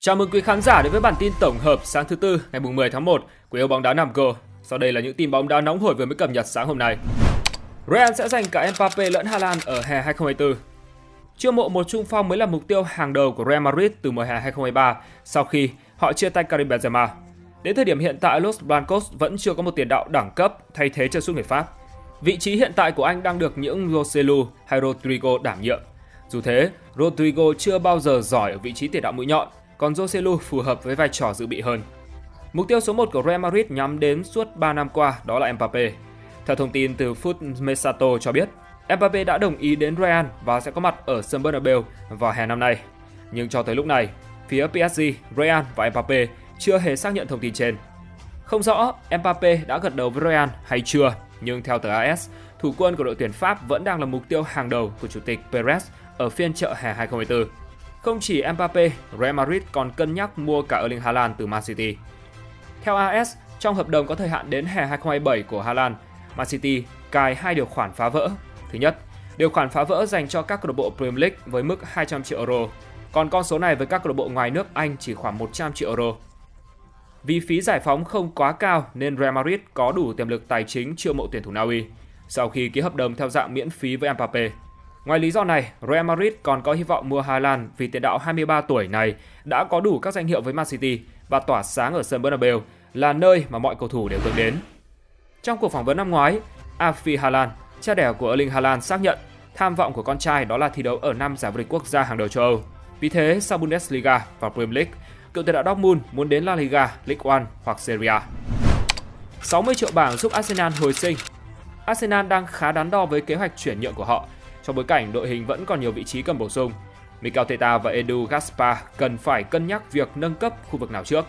Chào mừng quý khán giả đến với bản tin tổng hợp sáng thứ tư ngày 10 tháng 1 của yêu bóng đá Nam Go. Sau đây là những tin bóng đá nóng hổi vừa mới cập nhật sáng hôm nay. Real sẽ giành cả Mbappe lẫn Haaland ở hè 2024. Chiêu mộ một trung phong mới là mục tiêu hàng đầu của Real Madrid từ mùa hè 2023 sau khi họ chia tay Karim Benzema. Đến thời điểm hiện tại, Los Blancos vẫn chưa có một tiền đạo đẳng cấp thay thế cho sút người Pháp. Vị trí hiện tại của anh đang được những Roselu hay Rodrigo đảm nhiệm. Dù thế, Rodrigo chưa bao giờ giỏi ở vị trí tiền đạo mũi nhọn, còn Joselu phù hợp với vai trò dự bị hơn. Mục tiêu số 1 của Real Madrid nhắm đến suốt 3 năm qua đó là Mbappe. Theo thông tin từ Foot Mesato cho biết, Mbappe đã đồng ý đến Real và sẽ có mặt ở sân Bernabeu vào hè năm nay. Nhưng cho tới lúc này, phía PSG, Real và Mbappe chưa hề xác nhận thông tin trên. Không rõ Mbappe đã gật đầu với Real hay chưa, nhưng theo tờ AS, thủ quân của đội tuyển Pháp vẫn đang là mục tiêu hàng đầu của chủ tịch Perez ở phiên chợ hè 2024. Không chỉ Mbappe, Real Madrid còn cân nhắc mua cả Erling Haaland từ Man City. Theo AS, trong hợp đồng có thời hạn đến hè 2027 của Haaland, Man City cài hai điều khoản phá vỡ. Thứ nhất, điều khoản phá vỡ dành cho các câu lạc bộ Premier League với mức 200 triệu euro, còn con số này với các câu lạc bộ ngoài nước Anh chỉ khoảng 100 triệu euro. Vì phí giải phóng không quá cao nên Real Madrid có đủ tiềm lực tài chính chiêu mộ tuyển thủ Na Uy sau khi ký hợp đồng theo dạng miễn phí với Mbappe. Ngoài lý do này, Real Madrid còn có hy vọng mua Haaland vì tiền đạo 23 tuổi này đã có đủ các danh hiệu với Man City và tỏa sáng ở sân Bernabeu là nơi mà mọi cầu thủ đều hướng đến. Trong cuộc phỏng vấn năm ngoái, Afi Haaland, cha đẻ của Erling Haaland xác nhận tham vọng của con trai đó là thi đấu ở năm giải vô địch quốc gia hàng đầu châu Âu. Vì thế, sau Bundesliga và Premier League, cựu tiền đạo Dortmund muốn đến La Liga, League One hoặc Serie A. 60 triệu bảng giúp Arsenal hồi sinh. Arsenal đang khá đắn đo với kế hoạch chuyển nhượng của họ trong bối cảnh đội hình vẫn còn nhiều vị trí cần bổ sung. Mikel Teta và Edu Gaspar cần phải cân nhắc việc nâng cấp khu vực nào trước.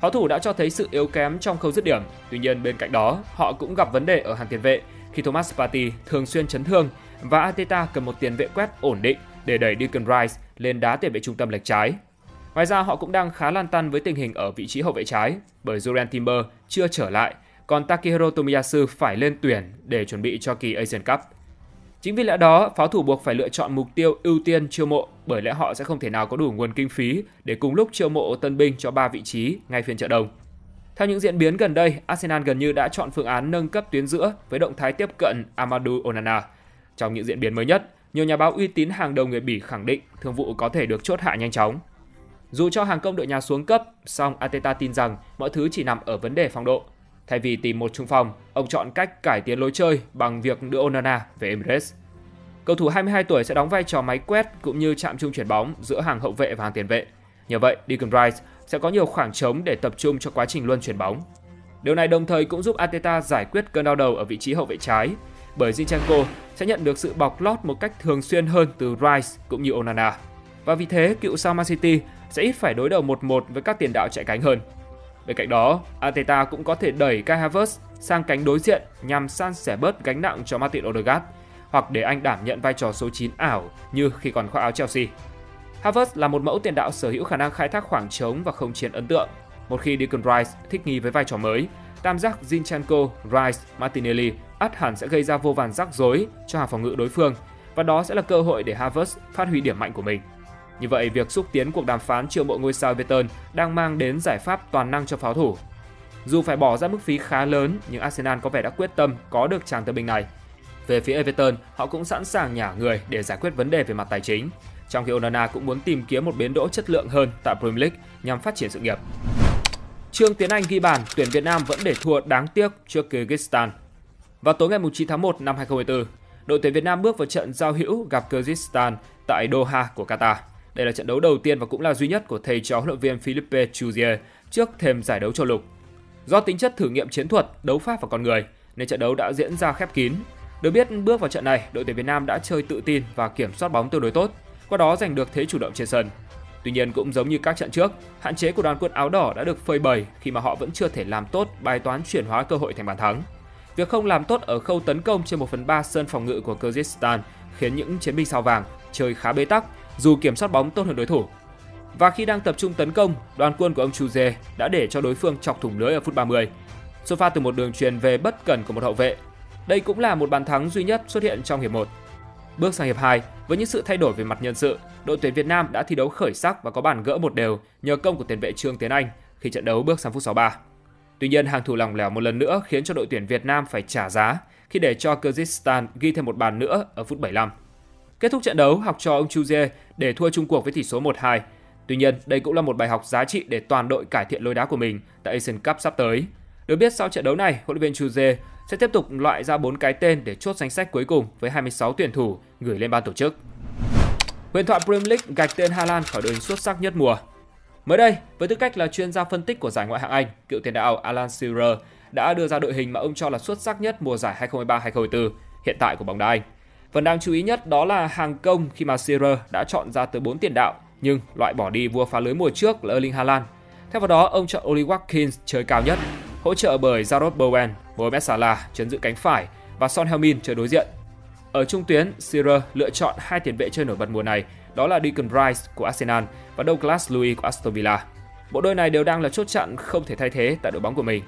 Pháo thủ đã cho thấy sự yếu kém trong khâu dứt điểm, tuy nhiên bên cạnh đó họ cũng gặp vấn đề ở hàng tiền vệ khi Thomas Partey thường xuyên chấn thương và Ateta cần một tiền vệ quét ổn định để đẩy Deacon Rice lên đá tiền vệ trung tâm lệch trái. Ngoài ra họ cũng đang khá lan tăn với tình hình ở vị trí hậu vệ trái bởi Julian Timber chưa trở lại, còn Takehiro Tomiyasu phải lên tuyển để chuẩn bị cho kỳ Asian Cup. Chính vì lẽ đó, pháo thủ buộc phải lựa chọn mục tiêu ưu tiên chiêu mộ bởi lẽ họ sẽ không thể nào có đủ nguồn kinh phí để cùng lúc chiêu mộ tân binh cho 3 vị trí ngay phiên chợ đông. Theo những diễn biến gần đây, Arsenal gần như đã chọn phương án nâng cấp tuyến giữa với động thái tiếp cận Amadou Onana. Trong những diễn biến mới nhất, nhiều nhà báo uy tín hàng đầu người Bỉ khẳng định thương vụ có thể được chốt hạ nhanh chóng. Dù cho hàng công đội nhà xuống cấp, song Ateta tin rằng mọi thứ chỉ nằm ở vấn đề phong độ. Thay vì tìm một trung phong, ông chọn cách cải tiến lối chơi bằng việc đưa Onana về Emirates. Cầu thủ 22 tuổi sẽ đóng vai trò máy quét cũng như chạm trung chuyển bóng giữa hàng hậu vệ và hàng tiền vệ. Nhờ vậy, Deacon Rice sẽ có nhiều khoảng trống để tập trung cho quá trình luân chuyển bóng. Điều này đồng thời cũng giúp Ateta giải quyết cơn đau đầu ở vị trí hậu vệ trái, bởi Zinchenko sẽ nhận được sự bọc lót một cách thường xuyên hơn từ Rice cũng như Onana. Và vì thế, cựu sao Man City sẽ ít phải đối đầu 1-1 với các tiền đạo chạy cánh hơn. Bên cạnh đó, Arteta cũng có thể đẩy Kai Havertz sang cánh đối diện nhằm san sẻ bớt gánh nặng cho Martin Odegaard hoặc để anh đảm nhận vai trò số 9 ảo như khi còn khoác áo Chelsea. Havertz là một mẫu tiền đạo sở hữu khả năng khai thác khoảng trống và không chiến ấn tượng. Một khi Deacon Rice thích nghi với vai trò mới, tam giác Zinchenko, Rice, Martinelli ắt hẳn sẽ gây ra vô vàn rắc rối cho hàng phòng ngự đối phương và đó sẽ là cơ hội để Havertz phát huy điểm mạnh của mình. Như vậy, việc xúc tiến cuộc đàm phán triệu mộ ngôi sao Everton đang mang đến giải pháp toàn năng cho pháo thủ. Dù phải bỏ ra mức phí khá lớn, nhưng Arsenal có vẻ đã quyết tâm có được chàng tân binh này. Về phía Everton, họ cũng sẵn sàng nhả người để giải quyết vấn đề về mặt tài chính, trong khi Onana cũng muốn tìm kiếm một biến đỗ chất lượng hơn tại Premier League nhằm phát triển sự nghiệp. Trương Tiến Anh ghi bàn, tuyển Việt Nam vẫn để thua đáng tiếc trước Kyrgyzstan. Vào tối ngày 9 tháng 1 năm 2024, đội tuyển Việt Nam bước vào trận giao hữu gặp Kyrgyzstan tại Doha của Qatar. Đây là trận đấu đầu tiên và cũng là duy nhất của thầy trò huấn luyện viên Philippe Chuzier trước thềm giải đấu châu lục. Do tính chất thử nghiệm chiến thuật, đấu pháp và con người, nên trận đấu đã diễn ra khép kín. Được biết, bước vào trận này, đội tuyển Việt Nam đã chơi tự tin và kiểm soát bóng tương đối tốt, qua đó giành được thế chủ động trên sân. Tuy nhiên cũng giống như các trận trước, hạn chế của đoàn quân áo đỏ đã được phơi bày khi mà họ vẫn chưa thể làm tốt bài toán chuyển hóa cơ hội thành bàn thắng. Việc không làm tốt ở khâu tấn công trên 1 phần 3 sân phòng ngự của Kyrgyzstan khiến những chiến binh sao vàng chơi khá bế tắc dù kiểm soát bóng tốt hơn đối thủ. Và khi đang tập trung tấn công, đoàn quân của ông Chuze đã để cho đối phương chọc thủng lưới ở phút 30. Xuất phát từ một đường truyền về bất cẩn của một hậu vệ, Đây cũng là một bàn thắng duy nhất xuất hiện trong hiệp 1. Bước sang hiệp 2, với những sự thay đổi về mặt nhân sự, đội tuyển Việt Nam đã thi đấu khởi sắc và có bàn gỡ một đều nhờ công của tiền vệ Trương Tiến Anh khi trận đấu bước sang phút 63. Tuy nhiên, hàng thủ lỏng lẻo một lần nữa khiến cho đội tuyển Việt Nam phải trả giá khi để cho Kyrgyzstan ghi thêm một bàn nữa ở phút 75. Kết thúc trận đấu, học trò ông Chu Jie để thua chung cuộc với tỷ số 1-2. Tuy nhiên, đây cũng là một bài học giá trị để toàn đội cải thiện lối đá của mình tại Asian Cup sắp tới. Được biết sau trận đấu này, huấn luyện viên Chu Jie sẽ tiếp tục loại ra 4 cái tên để chốt danh sách cuối cùng với 26 tuyển thủ gửi lên ban tổ chức. Huyền thoại Premier League gạch tên Hà Lan khỏi đội hình xuất sắc nhất mùa. Mới đây, với tư cách là chuyên gia phân tích của giải Ngoại hạng Anh, cựu tiền đạo Alan Shearer đã đưa ra đội hình mà ông cho là xuất sắc nhất mùa giải 2023-2024 hiện tại của bóng đá Anh. Phần đáng chú ý nhất đó là hàng công khi mà Shearer đã chọn ra tới 4 tiền đạo nhưng loại bỏ đi vua phá lưới mùa trước là Erling Haaland. Theo vào đó, ông chọn Oli Watkins chơi cao nhất, hỗ trợ bởi Jarrod Bowen, Mohamed Salah chấn giữ cánh phải và Son Heung-min chơi đối diện. Ở trung tuyến, Shearer lựa chọn hai tiền vệ chơi nổi bật mùa này, đó là Declan Rice của Arsenal và Douglas Luiz của Aston Villa. Bộ đôi này đều đang là chốt chặn không thể thay thế tại đội bóng của mình.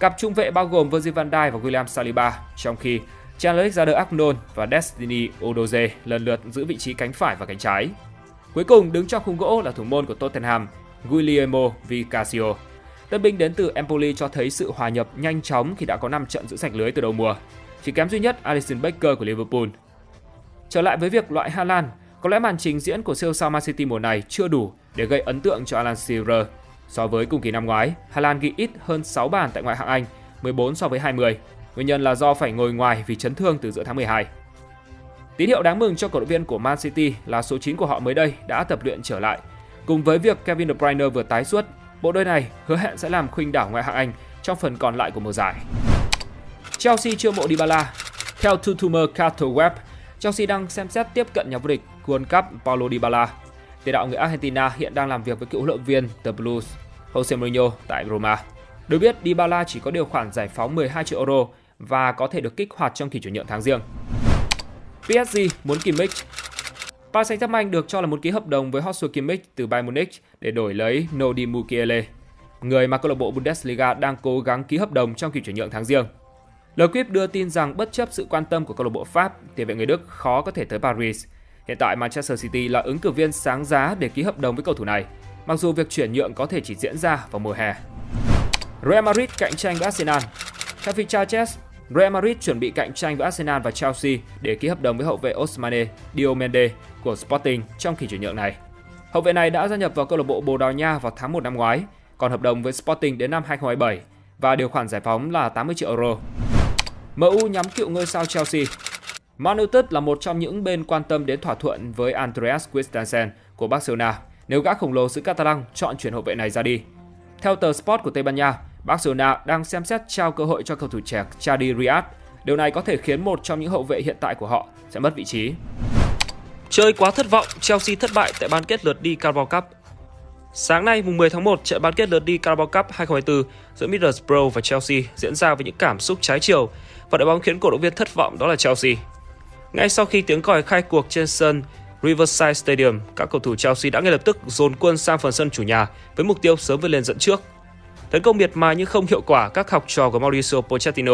Cặp trung vệ bao gồm Virgil van Dijk và William Saliba, trong khi Alexander-Arnold và Destiny Odoze lần lượt giữ vị trí cánh phải và cánh trái. Cuối cùng đứng trong khung gỗ là thủ môn của Tottenham, Guillermo Vicasio. Tân binh đến từ Empoli cho thấy sự hòa nhập nhanh chóng khi đã có 5 trận giữ sạch lưới từ đầu mùa. Chỉ kém duy nhất Alisson Becker của Liverpool. Trở lại với việc loại Hà Lan, có lẽ màn trình diễn của siêu sao Man City mùa này chưa đủ để gây ấn tượng cho Alan Shearer. So với cùng kỳ năm ngoái, Hà Lan ghi ít hơn 6 bàn tại ngoại hạng Anh, 14 so với 20. Nguyên nhân là do phải ngồi ngoài vì chấn thương từ giữa tháng 12. Tín hiệu đáng mừng cho cổ động viên của Man City là số 9 của họ mới đây đã tập luyện trở lại. Cùng với việc Kevin De Bruyne vừa tái xuất, bộ đôi này hứa hẹn sẽ làm khuynh đảo ngoại hạng Anh trong phần còn lại của mùa giải. Chelsea chưa mộ Dybala. Theo Tutumer Carter Web, Chelsea đang xem xét tiếp cận nhà vô địch World Cup Paulo Dybala. Tiền đạo người Argentina hiện đang làm việc với cựu huấn luyện viên The Blues Jose Mourinho tại Roma. Được biết, Dybala chỉ có điều khoản giải phóng 12 triệu euro và có thể được kích hoạt trong kỳ chuyển nhượng tháng riêng. PSG muốn Kimmich Paris Saint-Germain được cho là muốn ký hợp đồng với Joshua Kimmich từ Bayern Munich để đổi lấy Nodi Mukiele, người mà câu lạc bộ Bundesliga đang cố gắng ký hợp đồng trong kỳ chuyển nhượng tháng riêng. L'Equipe đưa tin rằng bất chấp sự quan tâm của câu lạc bộ Pháp, tiền vệ người Đức khó có thể tới Paris. Hiện tại Manchester City là ứng cử viên sáng giá để ký hợp đồng với cầu thủ này, mặc dù việc chuyển nhượng có thể chỉ diễn ra vào mùa hè. Real Madrid cạnh tranh với Arsenal. Trong Theo Charles, Real Madrid chuẩn bị cạnh tranh với Arsenal và Chelsea để ký hợp đồng với hậu vệ Osmane Diomende của Sporting trong kỳ chuyển nhượng này. Hậu vệ này đã gia nhập vào câu lạc bộ Bồ Đào Nha vào tháng 1 năm ngoái, còn hợp đồng với Sporting đến năm 2027 và điều khoản giải phóng là 80 triệu euro. MU nhắm cựu ngôi sao Chelsea. Man United là một trong những bên quan tâm đến thỏa thuận với Andreas Christensen của Barcelona nếu gã khổng lồ xứ Catalan chọn chuyển hậu vệ này ra đi. Theo tờ Sport của Tây Ban Nha, Barcelona đang xem xét trao cơ hội cho cầu thủ trẻ Chadi Riyad. Điều này có thể khiến một trong những hậu vệ hiện tại của họ sẽ mất vị trí. Chơi quá thất vọng, Chelsea thất bại tại bán kết lượt đi Carabao Cup. Sáng nay, mùng 10 tháng 1, trận bán kết lượt đi Carabao Cup 2024 giữa Middlesbrough và Chelsea diễn ra với những cảm xúc trái chiều và đội bóng khiến cổ động viên thất vọng đó là Chelsea. Ngay sau khi tiếng còi khai cuộc trên sân Riverside Stadium, các cầu thủ Chelsea đã ngay lập tức dồn quân sang phần sân chủ nhà với mục tiêu sớm vươn lên dẫn trước. Tấn công miệt mài nhưng không hiệu quả, các học trò của Mauricio Pochettino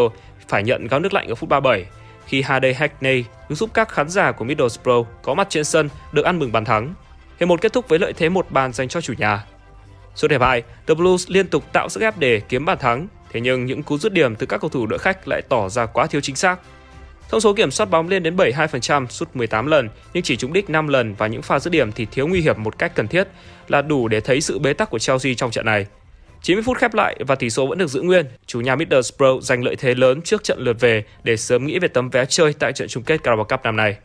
phải nhận gáo nước lạnh ở phút 37 khi Hade Hackney giúp các khán giả của Middlesbrough có mặt trên sân được ăn mừng bàn thắng. Hiệp một kết thúc với lợi thế một bàn dành cho chủ nhà. Suốt hiệp 2, The Blues liên tục tạo sức ép để kiếm bàn thắng, thế nhưng những cú dứt điểm từ các cầu thủ đội khách lại tỏ ra quá thiếu chính xác. Thông số kiểm soát bóng lên đến 72% suốt 18 lần nhưng chỉ trúng đích 5 lần và những pha dứt điểm thì thiếu nguy hiểm một cách cần thiết là đủ để thấy sự bế tắc của Chelsea trong trận này. 90 phút khép lại và tỷ số vẫn được giữ nguyên. Chủ nhà Middlesbrough giành lợi thế lớn trước trận lượt về để sớm nghĩ về tấm vé chơi tại trận chung kết Carabao Cup năm nay.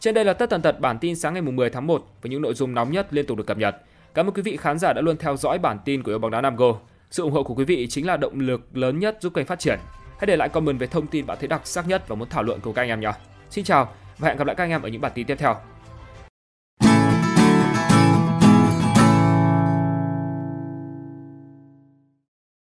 Trên đây là tất tần tật bản tin sáng ngày 10 tháng 1 với những nội dung nóng nhất liên tục được cập nhật. Cảm ơn quý vị khán giả đã luôn theo dõi bản tin của yêu bóng đá Nam Go. Sự ủng hộ của quý vị chính là động lực lớn nhất giúp kênh phát triển. Hãy để lại comment về thông tin bạn thấy đặc sắc nhất và muốn thảo luận cùng các anh em nhé. Xin chào và hẹn gặp lại các anh em ở những bản tin tiếp theo.